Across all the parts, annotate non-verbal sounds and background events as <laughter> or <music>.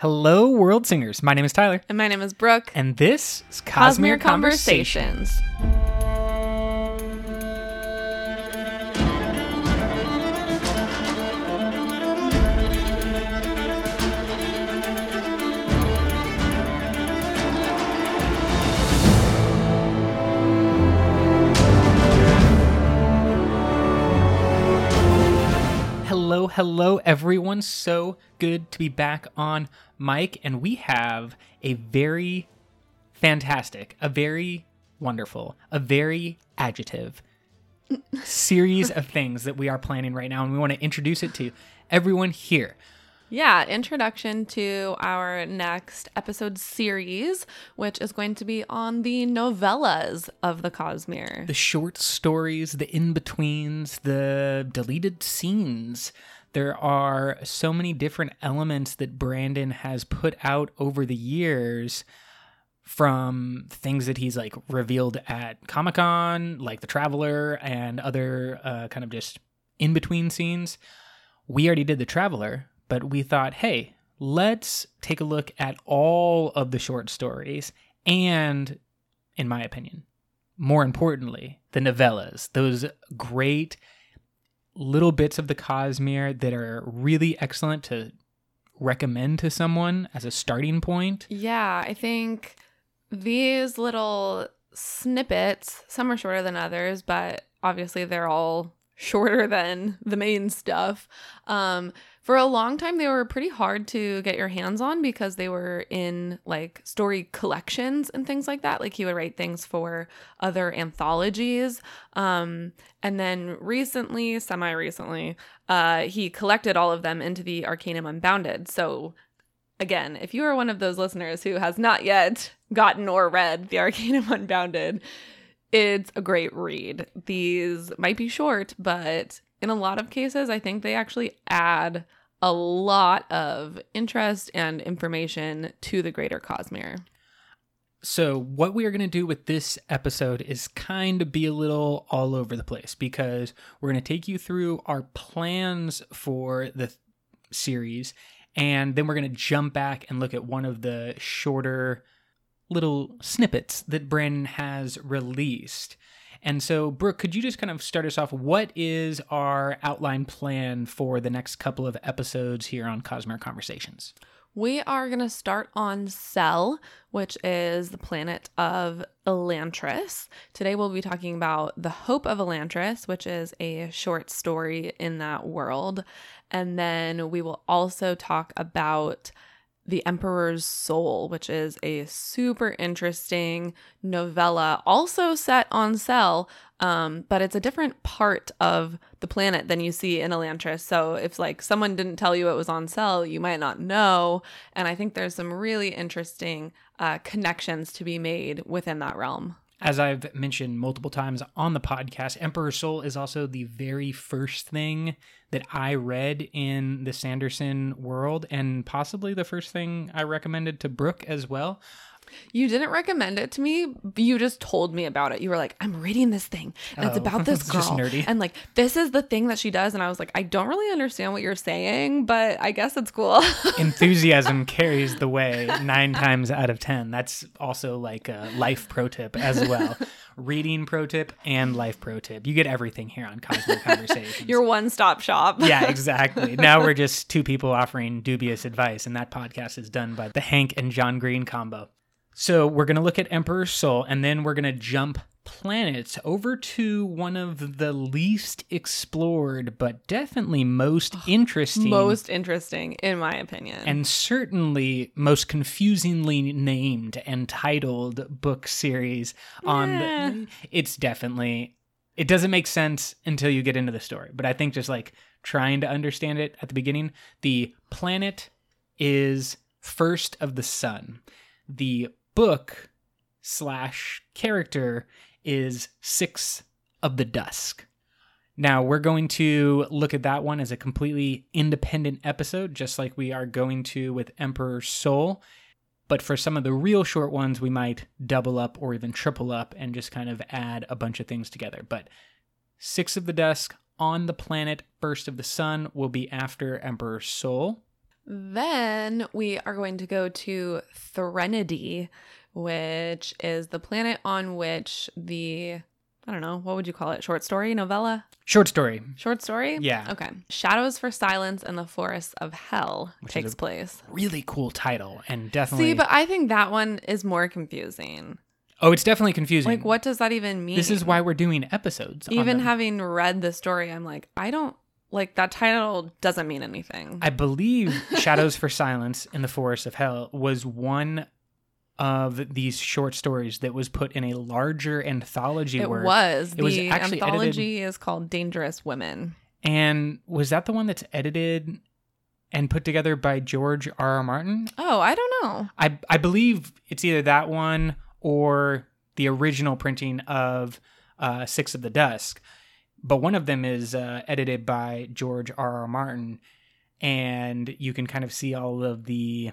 Hello, world singers. My name is Tyler, And my name is Brooke. and this is Cosmere, Cosmere Conversation. Conversations. Hello, hello, everyone. So good to be back on mic, and we have a very fantastic, a very wonderful, a very adjective series of things that we are planning right now, and we want to introduce it to everyone here. Yeah, introduction to our next episode series, which is going to be on the novellas of the Cosmere. the short stories, the in betweens, the deleted scenes. There are so many different elements that Brandon has put out over the years from things that he's like revealed at Comic Con, like The Traveler, and other uh, kind of just in between scenes. We already did The Traveler, but we thought, hey, let's take a look at all of the short stories and, in my opinion, more importantly, the novellas, those great little bits of the Cosmere that are really excellent to recommend to someone as a starting point. Yeah, I think these little snippets, some are shorter than others, but obviously they're all <laughs> shorter than the main stuff. Um, for a long time, they were pretty hard to get your hands on because they were in like story collections and things like that. Like he would write things for other anthologies. Um, and then recently, semi recently, uh, he collected all of them into the Arcanum Unbounded. So again, if you are one of those listeners who has not yet gotten or read The Arcanum <laughs> Unbounded, it's a great read. These might be short, but in a lot of cases, I think they actually add a lot of interest and information to the greater Cosmere. So, what we are going to do with this episode is kind of be a little all over the place because we're going to take you through our plans for the th- series, and then we're going to jump back and look at one of the shorter little snippets that Brandon has released. And so, Brooke, could you just kind of start us off? What is our outline plan for the next couple of episodes here on Cosmere Conversations? We are going to start on Sel, which is the planet of Elantris. Today we'll be talking about The Hope of Elantris, which is a short story in that world. And then we will also talk about The Emperor's Soul, which is a super interesting novella, also set on Sel, um, but it's a different part of the planet than you see in Elantris. So if like someone didn't tell you it was on Sel, you might not know. And I think there's some really interesting uh, connections to be made within that realm. As I've mentioned multiple times on the podcast, Emperor's Soul is also the very first thing that I read in the Sanderson world, and possibly the first thing I recommended to Brooke as well. You didn't recommend it to me. You just told me about it. You were like, "I'm reading this thing, and it's Oh, about this <laughs> it's girl, and like this is the thing that she does." And I was like, "I don't really understand what you're saying, but I guess it's cool." <laughs> Enthusiasm carries the way nine times out of ten. That's also like a life pro tip as well. <laughs> Reading pro tip and life pro tip. You get everything here on Cosmere Conversations. Your one-stop shop. yeah, exactly. Now we're just two people offering dubious advice, and that podcast is done by the Hank and John Green combo. So we're going to look at Emperor's Soul, and then we're going to jump planets over to one of the least explored, but definitely most interesting. Most interesting, in my opinion. and certainly most confusingly named and titled book series on Eh. the it's definitely it doesn't make sense until you get into the story but i think just like trying to understand it at the beginning the planet is first of the sun the book slash character is six of the dusk now, we're going to look at that one as a completely independent episode, just like we are going to with Emperor's Soul. But for some of the real short ones, we might double up or even triple up and just kind of add a bunch of things together. But Six of the Dusk on the planet First of the Sun will be after Emperor's Soul. Then we are going to go to Threnody, which is the planet on which the I don't know, what would you call it? Short story, novella? Short story. Short story? Yeah. Okay. Shadows for Silence and the Forests of Hell Which takes place. Really cool title and definitely See, but I think that one is more confusing. Oh, it's definitely confusing. Like, what does that even mean? This is why we're doing episodes. Even having read the story, I'm like, I don't like that title doesn't mean anything. I believe Shadows for Silence in the Forest of Hell was one of these short stories that was put in a larger anthology it work. was. It was the actually edited- anthology is called Dangerous Women. And was that the one that's edited and put together by George R. R. Martin? Oh, I don't know. I I believe it's either that one or the original printing of uh, Six of the Dusk, but one of them is uh, edited by George R. R. Martin, and you can kind of see all of the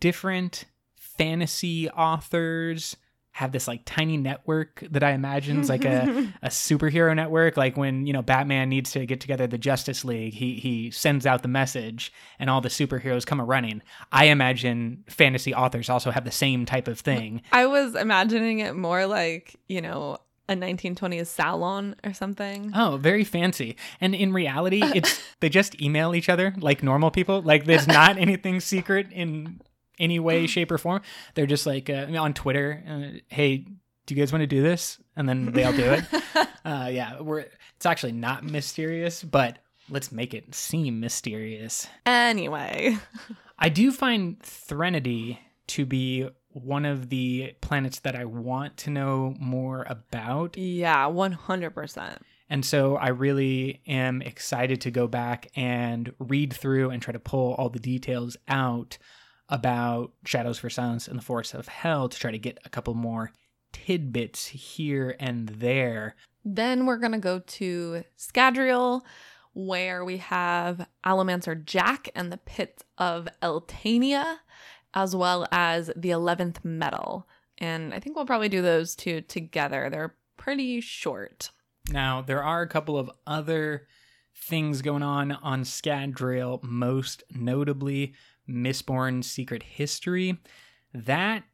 different fantasy authors have this like tiny network that I imagine is like a, <laughs> a superhero network. Like when, you know, Batman needs to get together the Justice League, he he sends out the message and all the superheroes come a running. I imagine fantasy authors also have the same type of thing. I was imagining it more like, you know, a 1920s salon or something. Oh, very fancy. And in reality, it's <laughs> they just email each other like normal people. Like there's not <laughs> anything secret in any way, shape, or form. They're just like uh, on Twitter. Uh, hey, do you guys want to do this? And then they all do it. <laughs> uh, yeah, we're. It's actually not mysterious, but let's make it seem mysterious. Anyway, I do find Threnody to be one of the planets that I want to know more about. yeah, 100%. And so I really am excited to go back and read through and try to pull all the details out about Shadows for Silence and the Forests of Hell to try to get a couple more tidbits here and there. Then we're going to go to Scadrial, where we have Allomancer Jack and the Pit of Eltania, as well as the 11th Metal. And I think we'll probably do those two together. They're pretty short. Now, there are a couple of other things going on on Scadrial, most notably Mistborn Secret History. That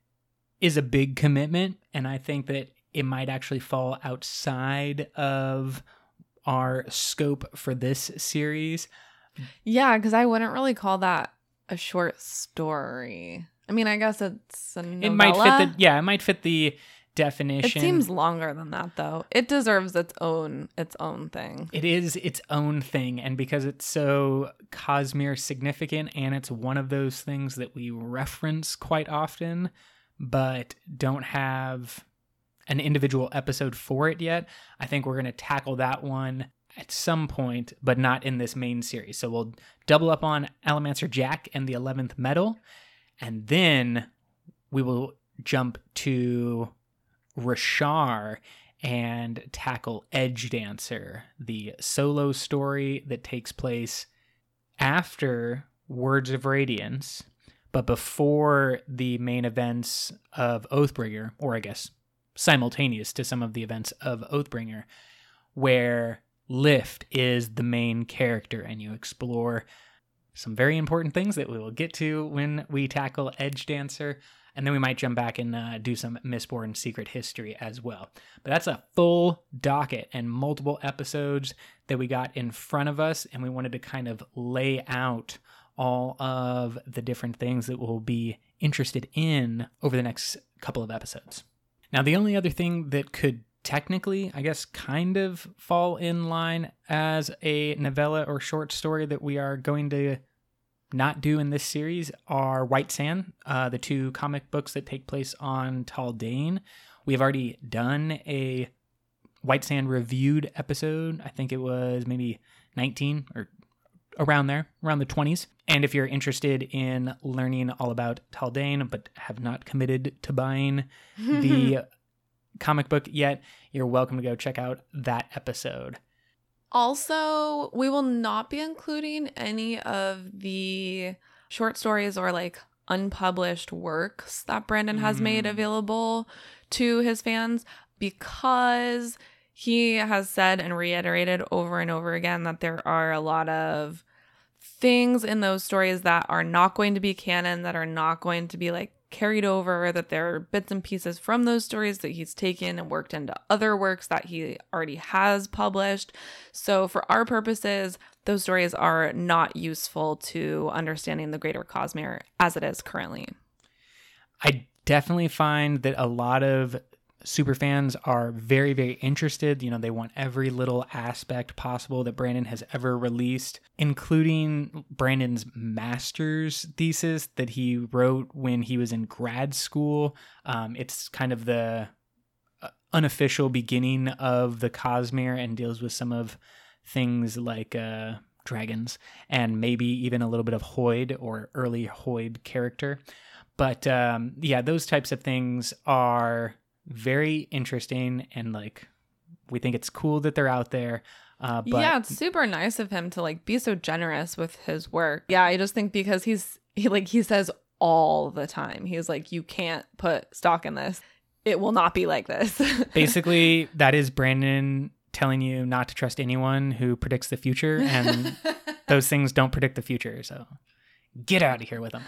is a big commitment, and I think that it might actually fall outside of our scope for this series. Yeah, because I wouldn't really call that a short story. I mean, I guess it's a novella. It might fit the yeah, it might fit the definition. It seems longer than that, though. It deserves its own its own thing. It is its own thing, and because it's so Cosmere significant, and it's one of those things that we reference quite often, but don't have an individual episode for it yet, I think we're going to tackle that one at some point, but not in this main series. So we'll double up on Allomancer Jack and the 11th Metal, and then we will jump to Roshar and tackle Edgedancer, the solo story that takes place after Words of Radiance, but before the main events of Oathbringer, or I guess simultaneous to some of the events of Oathbringer, where Lift is the main character and you explore some very important things that we will get to when we tackle Edgedancer. And then we might jump back and uh, do some Mistborn secret history as well. But that's a full docket and multiple episodes that we got in front of us. And we wanted to kind of lay out all of the different things that we'll be interested in over the next couple of episodes. Now, the only other thing that could technically, I guess, kind of fall in line as a novella or short story that we are going to not do in this series are White Sand, uh, the two comic books that take place on Taldain. We've already done a White Sand reviewed episode. I think it was maybe 19 or around there, around the 20s. And if you're interested in learning all about Taldain but have not committed to buying <laughs> the comic book yet, you're welcome to go check out that episode. Also, we will not be including any of the short stories or like unpublished works that Brandon has made Mm. available to his fans because he has said and reiterated over and over again that there are a lot of things in those stories that are not going to be canon, that are not going to be like carried over, that there are bits and pieces from those stories that he's taken and worked into other works that he already has published. So, for our purposes, those stories are not useful to understanding the greater Cosmere as it is currently. I definitely find that a lot of super fans are very very interested. You know they want every little aspect possible that brandon has ever released including brandon's master's thesis that he wrote when he was in grad school. Um, it's kind of the uh, unofficial beginning of the cosmere and deals with some of things like uh, dragons and maybe even a little bit of hoid or early hoid character. But um, yeah those types of things are very interesting and like we think it's cool that they're out there. Uh, but yeah, it's super nice of him to like be so generous with his work. Yeah, I just think because he's he like he says all the time, he's like, you can't put stock in this. It will not be like this. <laughs> basically, that is Brandon telling you not to trust anyone who predicts the future, and <laughs> those things don't predict the future. So get out of here with them.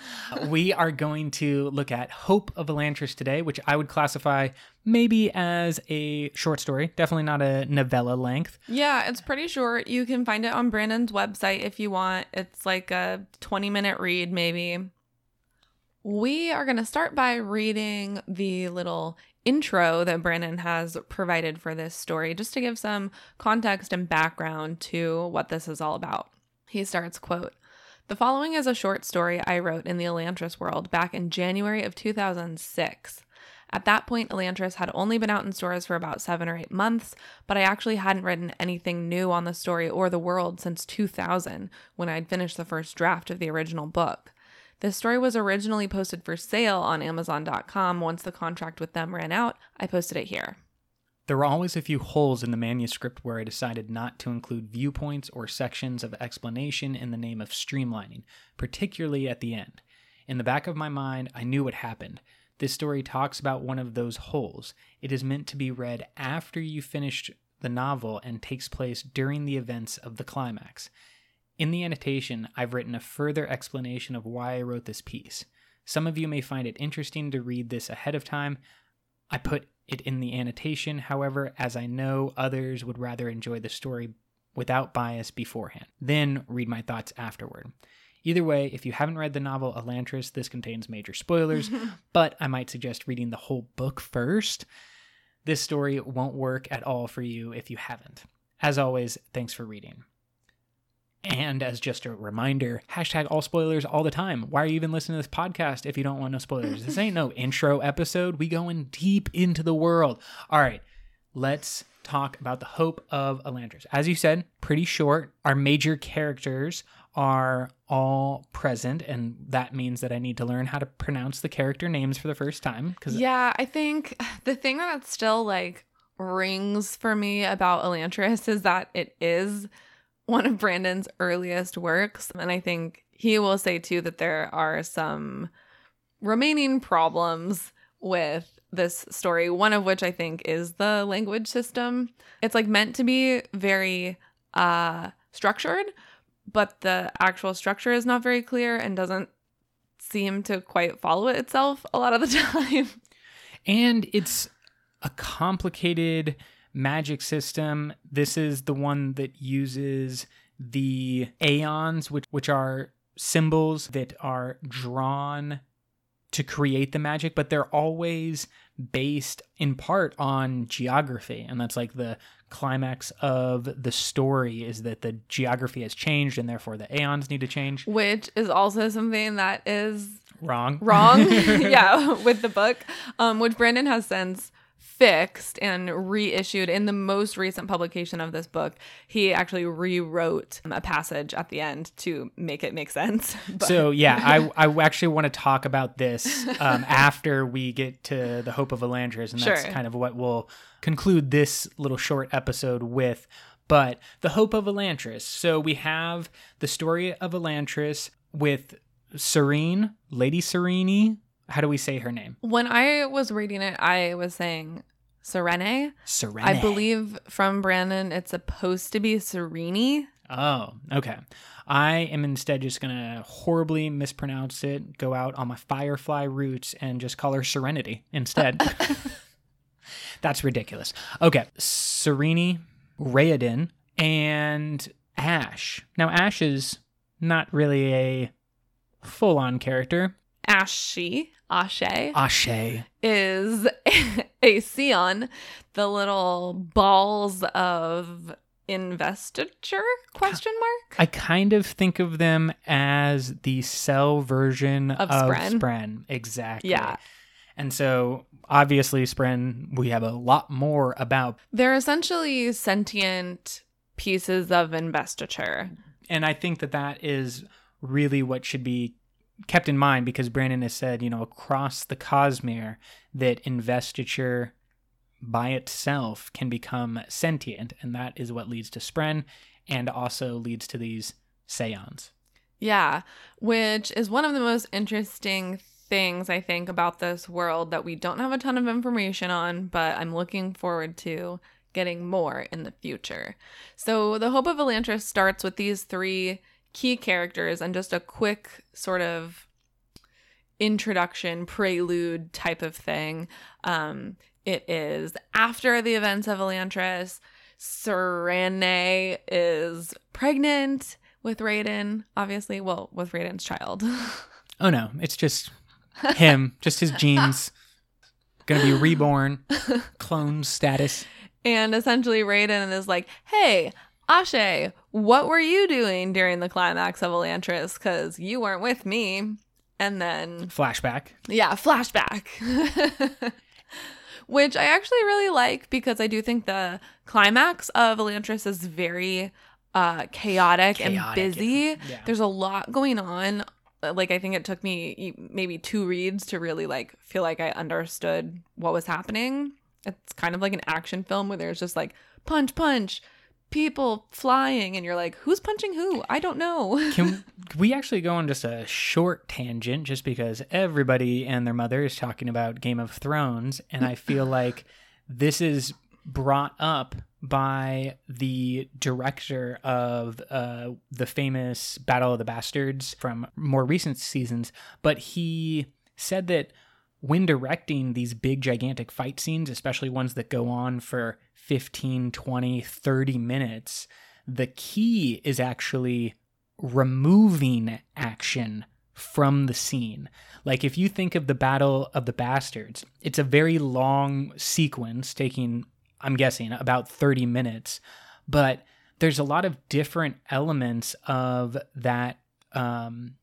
we are going to look at Hope of Elantris today, which I would classify maybe as a short story, definitely not a novella length. Yeah, it's pretty short. You can find it on Brandon's website if you want. It's like a 20 minute read, maybe. We are going to start by reading the little intro that Brandon has provided for this story, just to give some context and background to what this is all about. He starts, quote, the following is a short story I wrote in the Elantris world back in January of 2006. At that point, Elantris had only been out in stores for about seven or eight months, but I actually hadn't written anything new on the story or the world since 2000, when I'd finished the first draft of the original book. This story was originally posted for sale on Amazon.com. Once the contract with them ran out, I posted it here. There were always a few holes in the manuscript where I decided not to include viewpoints or sections of explanation in the name of streamlining, particularly at the end. In the back of my mind, I knew what happened. This story talks about one of those holes. It is meant to be read after you finished the novel and takes place during the events of the climax. In the annotation, I've written a further explanation of why I wrote this piece. Some of you may find it interesting to read this ahead of time. I put it in the annotation, however, as I know others would rather enjoy the story without bias beforehand, then read my thoughts afterward. Either way, if you haven't read the novel Elantris, this contains major spoilers, <laughs> but I might suggest reading the whole book first. This story won't work at all for you if you haven't. As always, thanks for reading. And as just a reminder, hashtag all spoilers all the time. Why are you even listening to this podcast if you don't want no spoilers? This ain't no <laughs> intro episode. We going deep into the world. All right, let's talk about the hope of Elantris. As you said, pretty short. Our major characters are all present, and that means that I need to learn how to pronounce the character names for the first time. Because yeah, I think <laughs> the thing that still like rings for me about Elantris is that it is one of Brandon's earliest works. And I think he will say too that there are some remaining problems with this story, one of which I think is the language system. It's like meant to be very uh structured, but the actual structure is not very clear and doesn't seem to quite follow it itself a lot of the <laughs> time. And it's a complicated magic system. This is the one that uses the aeons, which which are symbols that are drawn to create the magic, but they're always based in part on geography. And that's like the climax of the story is that the geography has changed and therefore the aeons need to change. Which is also something that is wrong. Wrong. <laughs> <laughs> yeah, with the book. Um, which Brandon has since fixed and reissued in the most recent publication of this book. He actually rewrote a passage at the end to make it make sense. <laughs> But. So <laughs> yeah, I I actually want to talk about this um, <laughs> after we get to the Hope of Elantris, and that's sure. kind of what we'll conclude this little short episode with. But the Hope of Elantris. So we have the story of Elantris with Sarene, Lady Sarene, how do we say her name? When I was reading it, I was saying Serene. Serene. I believe from Brandon, it's supposed to be Serene. Oh, okay. I am instead just going to horribly mispronounce it, go out on my Firefly roots, and just call her Serenity instead. <laughs> That's ridiculous. Okay. Sarene, Raoden, and Ashe. Now, Ashe is not really a full on character. Ashy, Ashe, Ashe. is <laughs> a Seon, the little balls of investiture? Question mark. I kind of think of them as the Sel version Of of, Spren. Spren. Exactly. Yeah. And so obviously Spren we have a lot more about They're essentially sentient pieces of investiture. and I think that that is really what should be kept in mind because Brandon has said, you know, across the Cosmere that investiture by itself can become sentient and that is what leads to Spren and also leads to these Seons. Yeah, which is one of the most interesting things I think about this world that we don't have a ton of information on, but I'm looking forward to getting more in the future. So, the Hope of Elantris starts with these three key characters and just a quick sort of introduction, prelude type of thing. Um, it is after the events of Elantris. Sarene is pregnant with Raoden, obviously. Well, with Raoden's child. <laughs> Oh no, it's just him, just his genes. <laughs> Gonna be reborn, clone status. and essentially, Raoden is like, hey, Ashe, what were you doing during the climax of Elantris? Because you weren't with me. And then Flashback. Yeah, flashback. <laughs> Which I actually really like because I do think the climax of Elantris is very uh chaotic, and busy. yeah. There's a lot going on. Like I think it took me maybe two reads to really like feel like I understood what was happening. It's kind of like an action film where there's just like punch punch people flying and you're like who's punching who? I don't know. <laughs> Can we actually go on just a short tangent just because everybody and their mother is talking about Game of Thrones and I feel <laughs> like this is brought up by the director of uh, the famous Battle of the Bastards from more recent seasons, but he said that when directing these big gigantic fight scenes, especially ones that go on for 15, 20, 30 minutes, the key is actually removing action from the scene. Like if you think of the Battle of the Bastards, it's a very long sequence taking I'm guessing about 30 minutes, but there's a lot of different elements of that um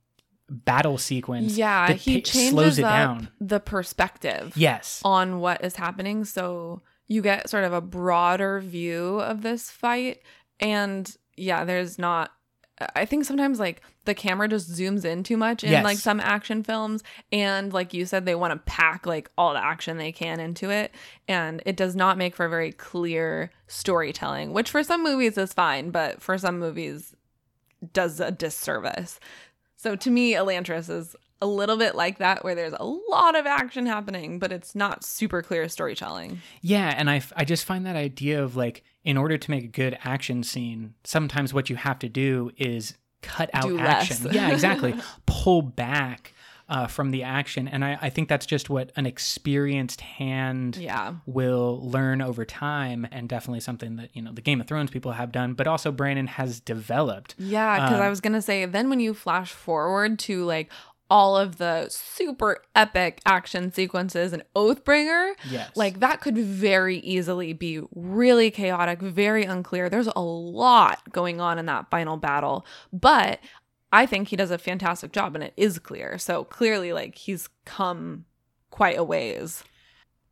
battle sequence yeah, he changes slows it up down. the perspective. Yes. on what is happening. So you get sort of a broader view of this fight. And yeah, there's not. I think sometimes like the camera just zooms in too much in Yes. like some action films. And like you said, they want to pack like all the action they can into it. And it does not make for very clear storytelling, which for some movies is fine, but for some movies does a disservice. So to me, Elantris is a little bit like that, where there's a lot of action happening, but it's not super clear storytelling. Yeah, and I, f- I just find that idea of like, in order to make a good action scene, sometimes what you have to do is cut out Do less. action. yeah, exactly. <laughs> Pull back uh, from the action. And I, I think that's just what an experienced hand Yeah. will learn over time, and definitely something that, you know, the Game of Thrones people have done, but also Brandon has developed. Yeah, because Um, I was gonna say, then when you flash forward to like all of the super epic action sequences and Oathbringer, Yes. like that could very easily be really chaotic, very unclear. There's a lot going on in that final battle, but I think he does a fantastic job and it is clear. So clearly, like he's come quite a ways.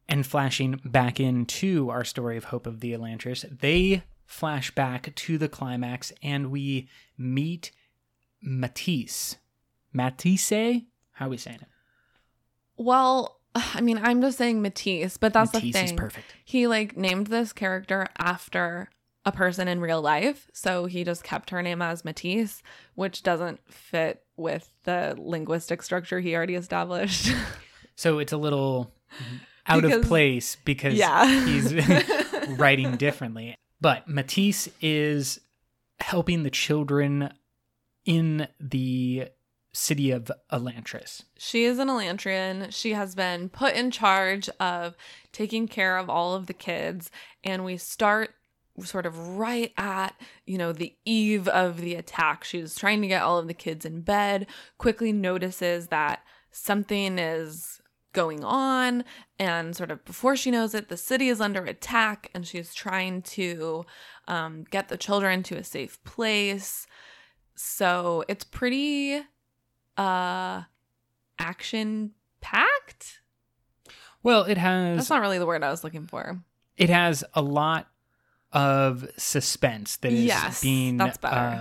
and flashing back into our story of Hope of the Elantris, they flash back to the climax and we meet Matisse. Matisse? How are we saying it? Well, I mean, I'm just saying Matisse, but that's Matisse the is thing. perfect. He like named this character after a person in real life, so he just kept her name as Matisse, which doesn't fit with the linguistic structure he already established. <laughs> So it's a little out Because- of place because yeah. he's <laughs> writing differently. But Matisse is helping the children in the city of Elantris. She is an Elantrian. She has been put in charge of taking care of all of the kids. And we start sort of right at, you know, the eve of the attack. She's trying to get all of the kids in bed, quickly notices that something is going on. And sort of before she knows it, the city is under attack and she's trying to um, get the children to a safe place. So it's pretty uh action packed. Well, it has That's not really the word I was looking for. it has a lot of suspense that is Yes, being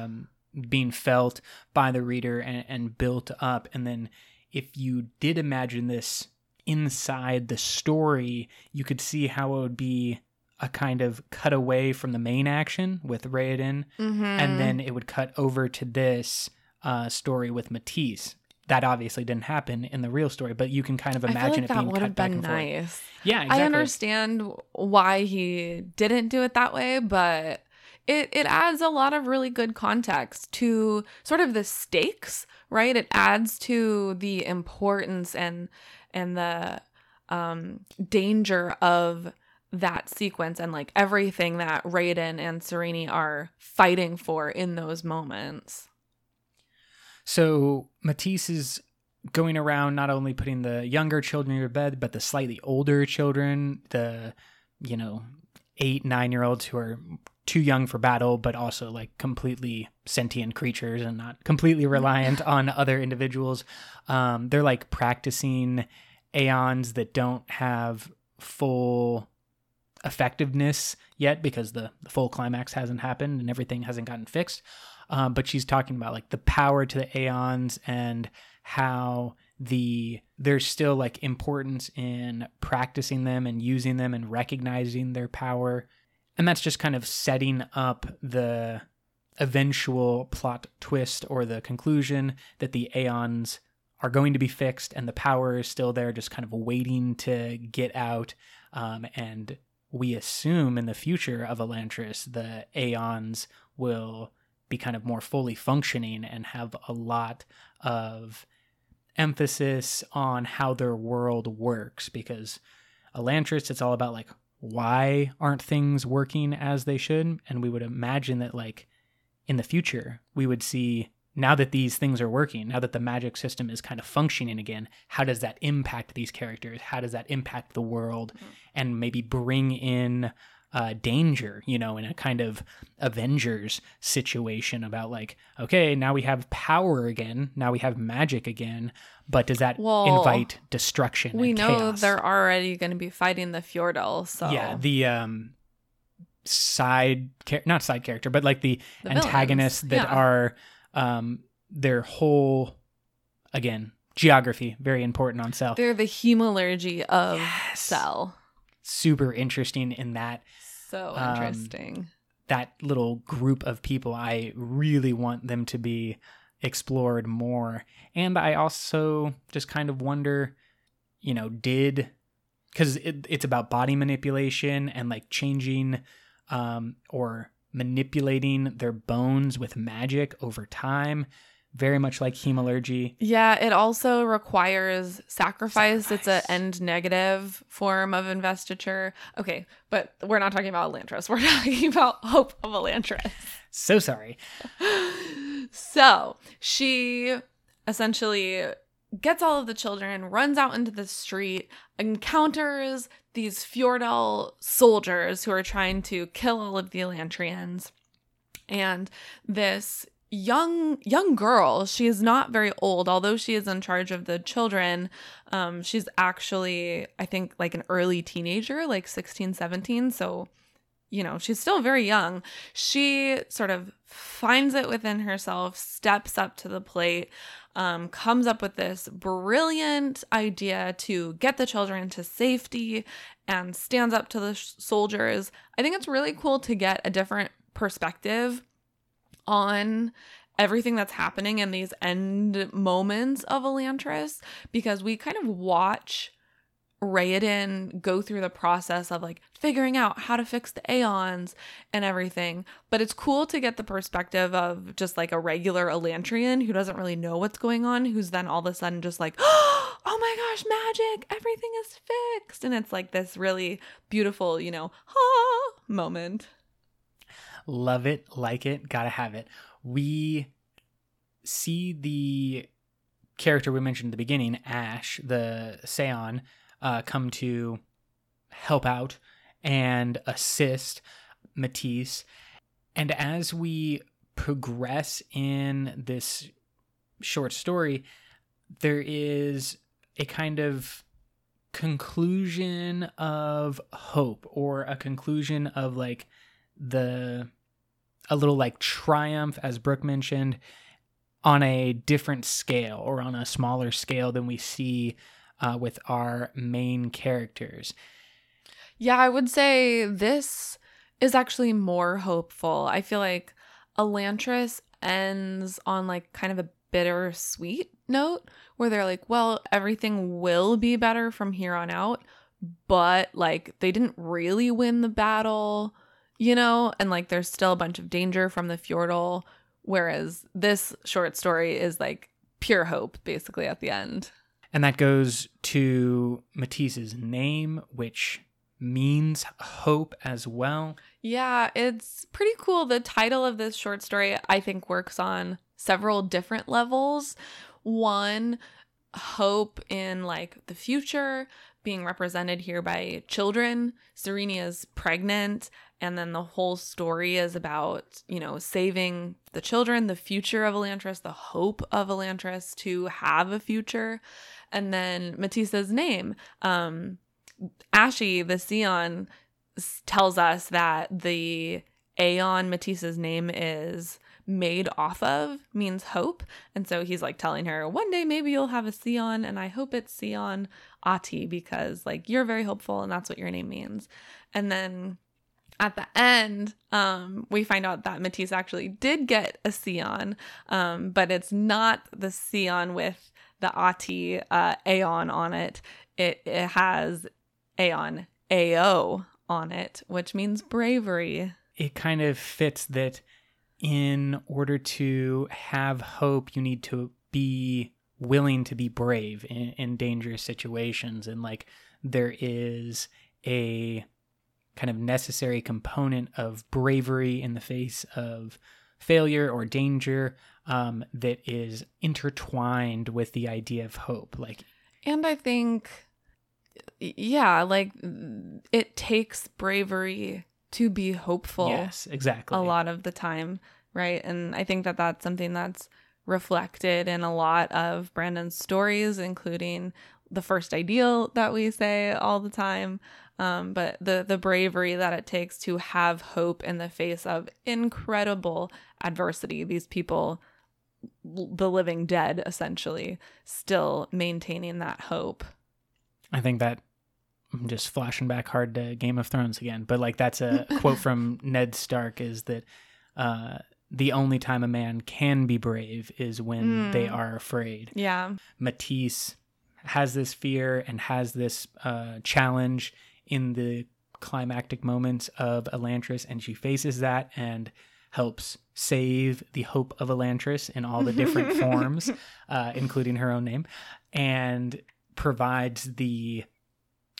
um, being felt by the reader and, and built up and then if you did imagine this inside the story you could see how it would be a kind of cut away from the main action with Raoden Mm-hmm. and then it would cut over to this uh, story with Matisse. That obviously didn't happen in the real story, but you can kind of imagine like it that being would cut have back been and forth. Yeah, exactly. I understand why he didn't do it that way, but it it adds a lot of really good context to sort of the stakes, right? It adds to the importance and and the um danger of that sequence and like everything that Raoden and Sarene are fighting for in those moments. So Matisse is going around not only putting the younger children in bed, but the slightly older children, the you know eight nine year olds who are too young for battle, but also like completely sentient creatures and not completely reliant on other individuals. Um, they're like practicing aeons that don't have full effectiveness yet because the, the full climax hasn't happened and everything hasn't gotten fixed. Um, but she's talking about like the power to the aeons and how the there's still like importance in practicing them and using them and recognizing their power. And that's just kind of setting up the eventual plot twist or the conclusion that the aeons are going to be fixed and the power is still there just kind of waiting to get out. Um, and we assume in the future of elantris the aeons will be kind of more fully functioning and have a lot of emphasis on how their world works. Because elantris it's all about like why aren't things working as they should? And we would imagine that like in the future we would see now that these things are working now that the magic system is kind of functioning again how does that impact these characters? How does that impact the world? Mm-hmm. And maybe bring in uh, danger, you know, in a kind of Avengers situation about like, okay, now we have power again, now we have magic again, but does that Well, invite destruction? We know chaos? they're already going to be fighting the Fjordell, so yeah, the um side char- not side character, but like the, The antagonists villains, that yeah. are um their whole again geography very important on Sel. they're the hemalurgy of Yes. Sel. Super interesting in that So Um, interesting. that little group of people i really want them to be explored more and i also just kind of wonder you know did because it, it's about body manipulation and like changing um, or manipulating their bones with magic over time very much like hemalurgy Yeah, it also requires sacrifice. It's an end negative form of investiture. Okay, but we're not talking about Elantris. <laughs> We're talking about Hope of Elantris. so sorry <laughs> so she essentially gets all of the children, runs out into the street, encounters these Fjordell soldiers who are trying to kill all of the Elantrians. And this young young girl, she is not very old, although she is in charge of the children. Um, she's actually, I think, like an early teenager, like 16, 17. So you know, she's still very young. She sort of finds it within herself, steps up to the plate, um, comes up with this brilliant idea to get the children to safety and stands up to the sh- soldiers. I think it's really cool to get a different perspective on everything that's happening in these end moments of Elantris because we kind of watch Raoden go through the process of like figuring out how to fix the Aeons and everything. But it's cool to get the perspective of just like a regular Elantrian who doesn't really know what's going on, who's then all of a sudden just like, <gasps> oh my gosh, magic, everything is fixed. And it's like this really beautiful, you know, ah moment. Love it, like it, gotta have it. We see the character we mentioned at the beginning, Ashe, the Seon, uh, come to help out and assist Matisse. And as we progress in this short story, there is a kind of conclusion of hope or a conclusion of like the a little like triumph as brooke mentioned on a different scale or on a smaller scale than we see uh, with our main characters. Yeah, I would say this is actually more hopeful. I feel like Elantris ends on like kind of a bittersweet note where they're like, well, everything will be better from here on out, but like they didn't really win the battle, you know, and like there's still a bunch of danger from the Fjordell. Whereas this short story is like pure hope basically at the end. And that goes to Matisse's name, which means hope as well. Yeah, it's pretty cool. The title of this short story, I think, works on several different levels. One, hope in like the future being represented here by children. Sarene is pregnant, and then the whole story is about, you know, saving the children, the future of Elantris, the hope of Elantris to have a future. And then Matisse's name. Um, Ashy, the Seon, tells us that the Aeon Matisse's name is made off of means hope. And so he's like telling her, one day maybe you'll have a Seon, and I hope it's Seon ati because like you're very hopeful and that's what your name means. And then at the end, um, we find out that Matisse actually did get a Seon, um, but it's not the Seon with the Ati uh, Aeon on it. It, it has Aeon AO on it, which means bravery. It kind of fits that in order to have hope, you need to be willing to be brave in, in dangerous situations. And like there is a kind of necessary component of bravery in the face of failure or danger um, that is intertwined with the idea of hope. Like, and I think, yeah, like it takes bravery to be hopeful. Yes, exactly. A lot of the time, right? And I think that that's something that's reflected in a lot of Brandon's stories, including the first ideal that we say all the time. Um, but the the bravery that it takes to have hope in the face of incredible adversity. These people, the living dead, essentially, still maintaining that hope. I think that I'm just flashing back hard to Game of Thrones again, but like that's a <laughs> quote from Ned Stark is that uh, the only time a man can be brave is when mm. they are afraid. Yeah. Matisse has this fear and has this uh, challenge in the climactic moments of Elantris, and she faces that and helps save the hope of Elantris in all the different <laughs> forms, uh, including her own name, and provides the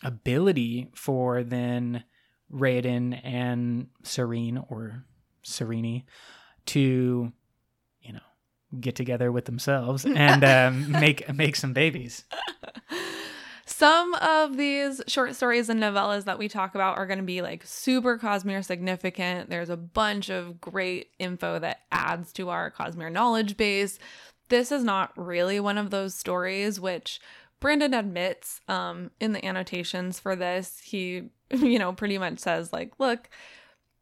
ability for then Raoden and Serene or Sarene to, you know, get together with themselves and <laughs> um, make make some babies. <laughs> Some of these short stories and novellas that we talk about are going to be like super Cosmere significant. There's a bunch of great info that adds to our Cosmere knowledge base. This is not really one of those stories, which Brandon admits um, in the annotations for this. He, <laughs> you know, pretty much says, like, look,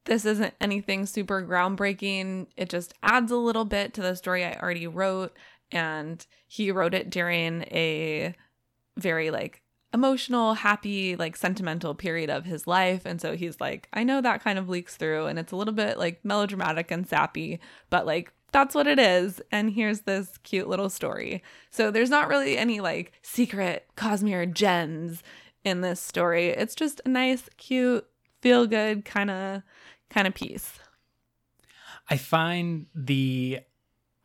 this isn't anything super groundbreaking. It just adds a little bit to the story I already wrote. And he wrote it during a very like emotional, happy, like sentimental period of his life. And so he's like, I know that kind of leaks through and it's a little bit like melodramatic and sappy, but like that's what it is. And here's this cute little story. So there's not really any like secret Cosmere gems in this story. It's just a nice, cute, feel good kind of kind of piece. I find the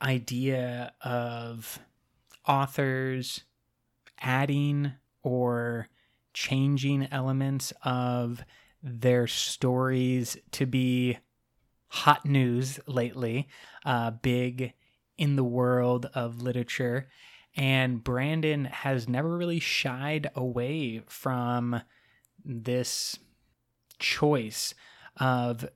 idea of authors adding or changing elements of their stories to be hot news lately, uh, big in the world of literature. And Brandon has never really shied away from this choice of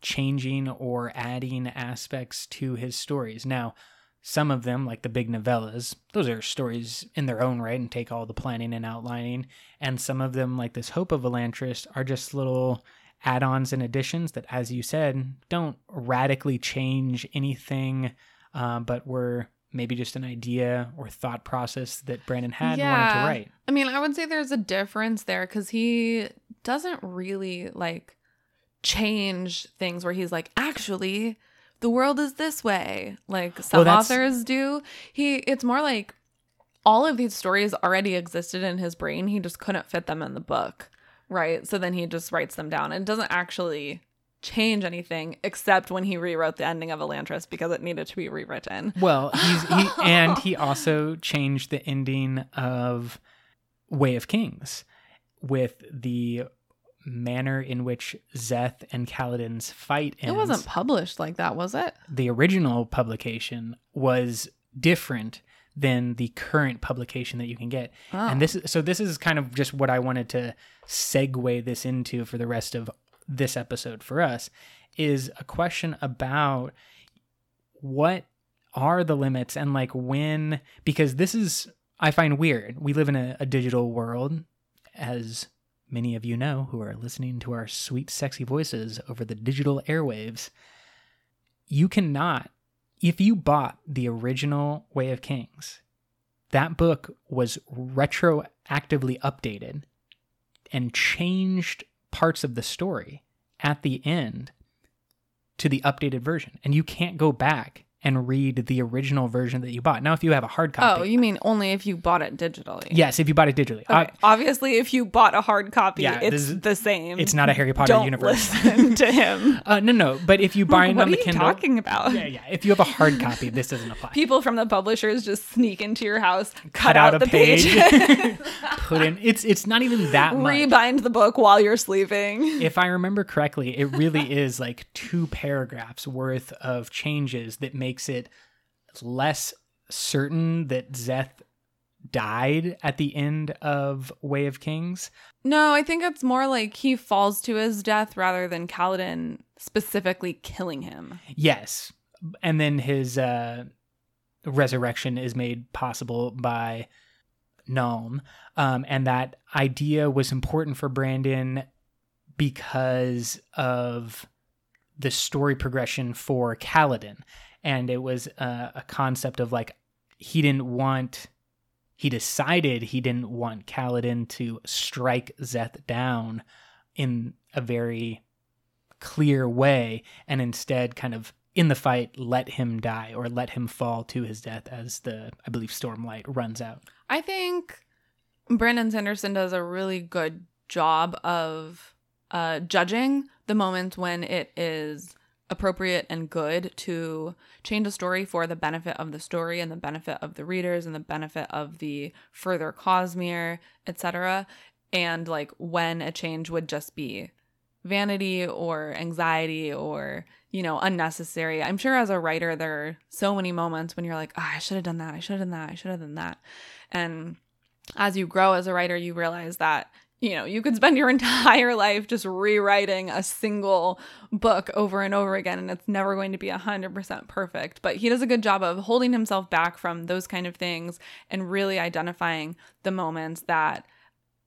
changing or adding aspects to his stories. Now, some of them, like the big novellas, those are stories in their own right and take all the planning and outlining. And some of them, like this Hope of Elantris, are just little add ons and additions that, as you said, don't radically change anything, uh, but were maybe just an idea or thought process that Brandon had and wanted to write. I mean, I would say there's a difference there because he doesn't really like change things where he's like, actually, the world is this way, like some Well, authors do. He it's more like all of these stories already existed in his brain. He just couldn't fit them in the book. Right. So then he just writes them down and doesn't actually change anything except when he rewrote the ending of Elantris because it needed to be rewritten. Well, he's he <laughs> and he also changed the ending of Way of Kings with the manner in which Szeth and Kaladin's fight ends. It wasn't published like that, was it? the original publication was different than the current publication that you can get. Oh. And this is so this is kind of just what I wanted to segue this into for the rest of this episode for us is a question about what are the limits and like when because this is I find weird. We live in a, a digital world as many of you know who are listening to our sweet sexy voices over the digital airwaves. You cannot if you bought the original Way of Kings, that book was retroactively updated and changed parts of the story at the end to the updated version. And you can't go back and read the original version that you bought. Now, if you have a hard copy. Oh, you mean only if you bought it digitally? yes, if you bought it digitally. Okay. Uh, Obviously, if you bought a hard copy, Yeah, it's is- the same. it's not a Harry Potter Don't universe. listen to him. <laughs> uh, no, no. But if you buy it what on are the you Kindle. talking about? Yeah, yeah. If you have a hard copy, this doesn't apply. People from the publishers just sneak into your house, cut, Cut out, out a the page. <laughs> Put in. It's it's not even that much. rebind the book while you're sleeping. if I remember correctly, it really <laughs> is like two paragraphs worth of changes that makes it less certain that Szeth died at the end of Way of Kings. No, I think it's more like he falls to his death rather than Kaladin specifically killing him. Yes. And then his uh, resurrection is made possible by Nalan. Um, and that idea was important for Brandon because of the story progression for Kaladin. And it was uh, a concept of like, he didn't want, he decided he didn't want Kaladin to strike Szeth down in a very clear way and instead kind of in the fight let him die or let him fall to his death as the I believe Stormlight runs out. I think Brandon Sanderson does a really good job of uh, judging the moments when it is appropriate and good to change a story for the benefit of the story and the benefit of the readers and the benefit of the further Cosmere, etc. And like when a change would just be vanity or anxiety or you know unnecessary. I'm sure as a writer there are so many moments when you're like oh, i should have done that. I should have done that. I should have done that. And as you grow as a writer you realize that you know you could spend your <laughs> entire life just rewriting a single book over and over again and it's never going to be 100% perfect but he does a good job of holding himself back from those kind of things and really identifying the moments that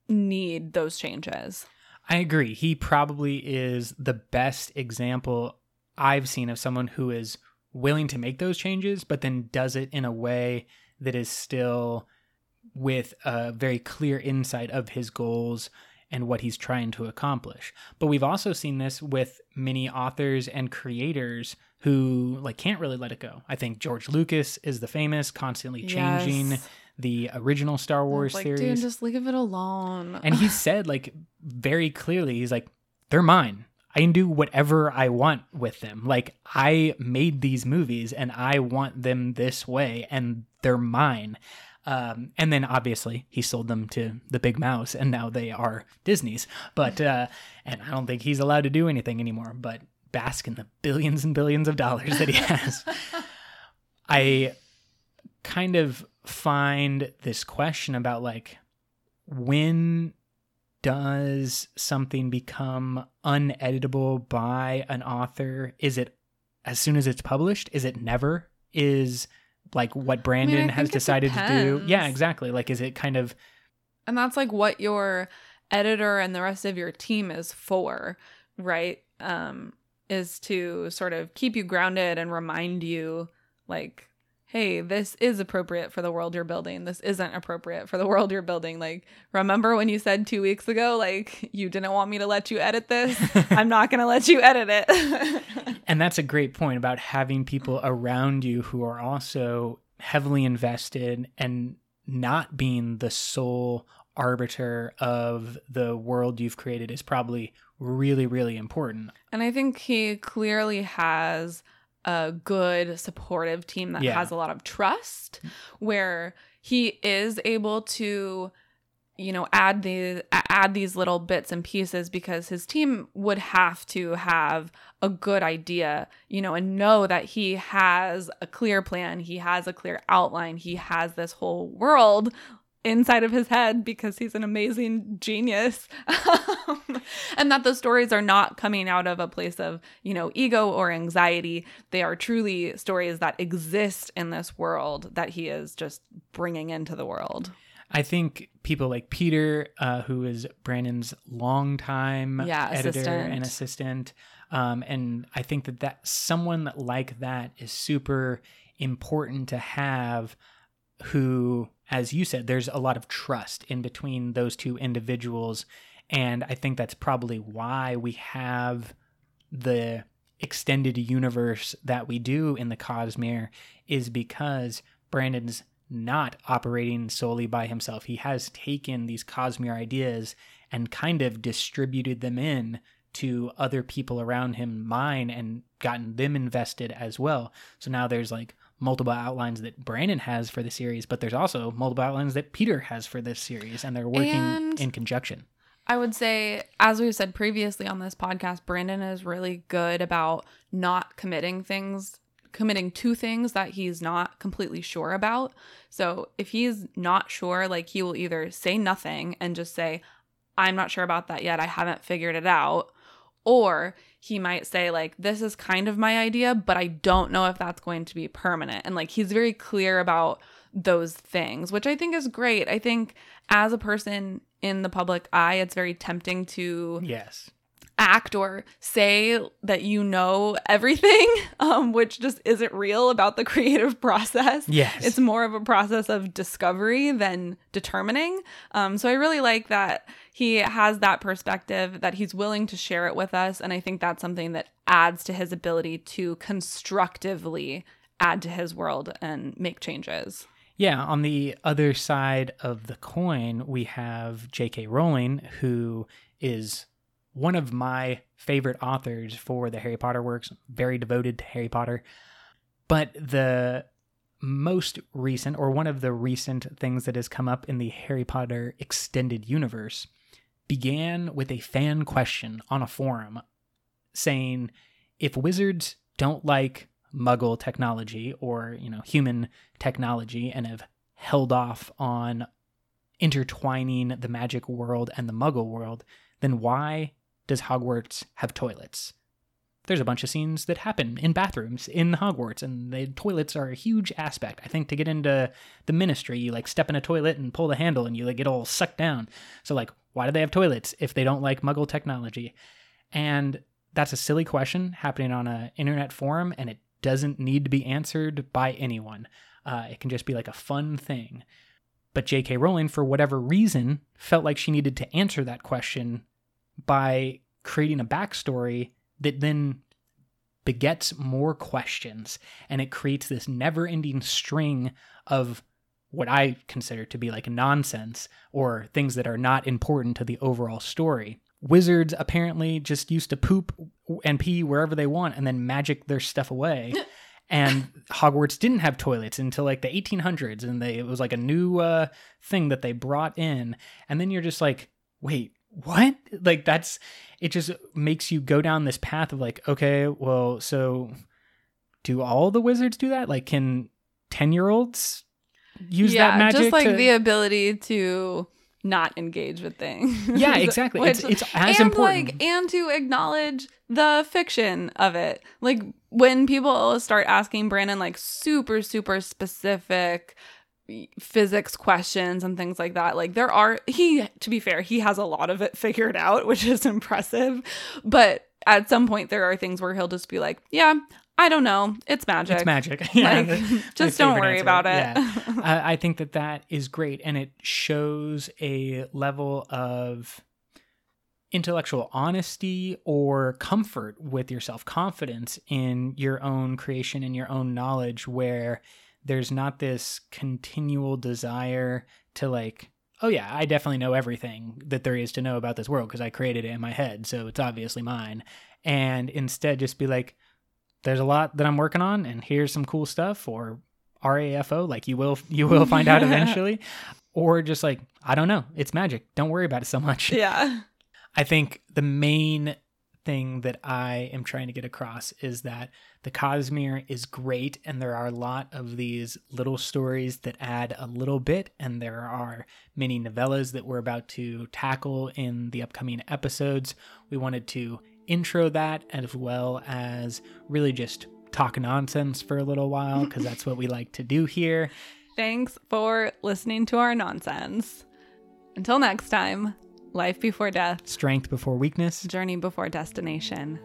need those changes I agree. He probably is the best example I've seen of someone who is willing to make those changes, but then does it in a way that is still with a very clear insight of his goals and what he's trying to accomplish. But we've also seen this with many authors and creators who like can't really let it go. I think George Lucas is the famous constantly changing Yes. the original Star Wars like, series. dude, just leave it alone. and he <laughs> said like very clearly he's like they're mine i can do whatever i want with them like i made these movies and i want them this way and they're mine um, and then obviously he sold them to the big mouse and now they are disney's but uh, and i don't think he's allowed to do anything anymore but bask in the billions and billions of dollars that he has <laughs> i kind of find this question about like when does something become uneditable by an author? Is it as soon as it's published? Is it never? Is like what Brandon has think it decided to do? Yeah, exactly. Like, is it kind of And that's like what your editor and the rest of your team is for, right? Um, is to sort of keep you grounded and remind you, like, hey, this is appropriate for the world you're building. This isn't appropriate for the world you're building. Like, remember when you said two weeks ago, like, you didn't want me to let you edit this? <laughs> I'm not going to let you edit it. <laughs> And that's a great point about having people around you who are also heavily invested and not being the sole arbiter of the world you've created is probably really, really important. And I think he clearly has a good supportive team that Yeah. has a lot of trust where he is able to you know add the add these little bits and pieces because his team would have to have a good idea you know and know that he has a clear plan he has a clear outline he has this whole world inside of his head because he's an amazing genius <laughs> and that the stories are not coming out of a place of you know ego or anxiety they are truly stories that exist in this world that he is just bringing into the world I think people like Peter, uh, who is Brandon's longtime Yeah, editor assistant. and assistant, um, and I think that that someone like that is super important to have. Who, as you said, there's a lot of trust in between those two individuals, and I think that's probably why we have the extended universe that we do in the Cosmere is because Brandon's not operating solely by himself. He has taken these Cosmere ideas and kind of distributed them in to other people around him, mine, and gotten them invested as well. So now there's like multiple outlines that Brandon has for the series, but there's also multiple outlines that Peter has for this series, and they're working And- in conjunction. I would say, as we've said previously on this podcast, Brandon is really good about not committing things, committing to things that he's not completely sure about. So if he's not sure, like he will either say nothing and just say, I'm not sure about that yet. I haven't figured it out. Or he might say, like, this is kind of my idea, but I don't know if that's going to be permanent. And like, he's very clear about those things, which I think is great. I think as a person in the public eye, it's very tempting to Yes. act or say that you know everything, <laughs> um, which just isn't real about the <laughs> creative process. Yes. It's more of a process of discovery than determining. Um, so I really like that he has that perspective, that he's willing to share it with us. And I think that's something that adds to his ability to constructively add to his world and make changes. Yeah, on the other side of the coin, we have J.K. Rowling, who is one of my favorite authors for the Harry Potter works, very devoted to Harry Potter. But the most recent, or one of the recent things that has come up in the Harry Potter extended universe, began with a fan question on a forum saying if wizards don't like muggle technology or you know human technology and have held off on intertwining the magic world and the muggle world then why does hogwarts have toilets? There's a bunch of scenes that happen in bathrooms in hogwarts and the toilets are a huge aspect. I think to get into the ministry you like step in a toilet and pull the handle and you like get all sucked down. So like why do they have toilets if they don't like muggle technology and that's a silly question happening on an internet forum and it doesn't need to be answered by anyone. Uh, it can just be like a fun thing. But J.K. Rowling, for whatever reason, felt like she needed to answer that question by creating a backstory that then begets more questions. And it creates this never ending string of what I consider to be like nonsense or things that are not important to the overall story. Wizards apparently just used to poop and pee wherever they want and then magic their stuff away. <laughs> and Hogwarts didn't have toilets until like the 1800s and they it was like a new uh, thing that they brought in and then you're just like wait what like that's it just makes you go down this path of like okay well so do all the wizards do that like can 10 year olds use yeah, that magic just like to- the ability to not engage with things. yeah <laughs> exactly it's, Which- it's as and important like and to acknowledge the fiction of it. Like when people start asking Brandon like super super specific physics questions and things like that like there are he to be fair he has a lot of it figured out <laughs> which is impressive but at some point there are things where he'll just be like yeah i don't know. It's magic. It's magic. <laughs> Yeah, like the- just don't worry answer. about it. Yeah. I, I think that that is great and it shows a level of intellectual honesty or comfort with your self-confidence in your own creation and your own knowledge where there's not this continual desire to like oh yeah i definitely know everything that there is to know about this world because i created it in my head so it's obviously mine. And instead just be like there's a lot that i'm working on and here's some cool stuff or rafo like you will you will find out <laughs> eventually. Or just like i don't know. It's magic. Don't worry about it so much. Yeah. I think the main thing that I am trying to get across is that the Cosmere is great, and there are a lot of these little stories that add a little bit, and there are many novellas that we're about to tackle in the upcoming episodes. We wanted to intro that as well as really just talk nonsense for a little while because that's what we like to do here. Thanks for listening to our nonsense. Until next time, life before death, Strength before weakness. journey before destination.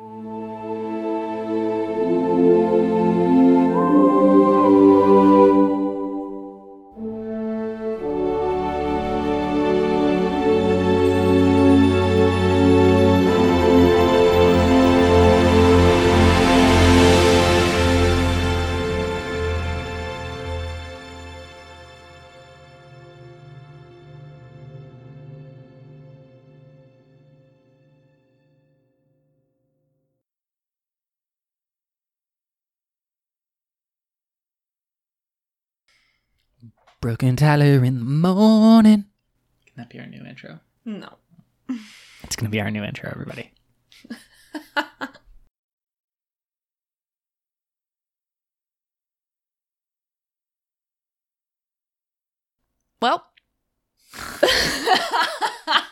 Broken Tyler in the morning. Can that be our new intro? No. It's going to be our new intro, everybody. <laughs> Well. <laughs>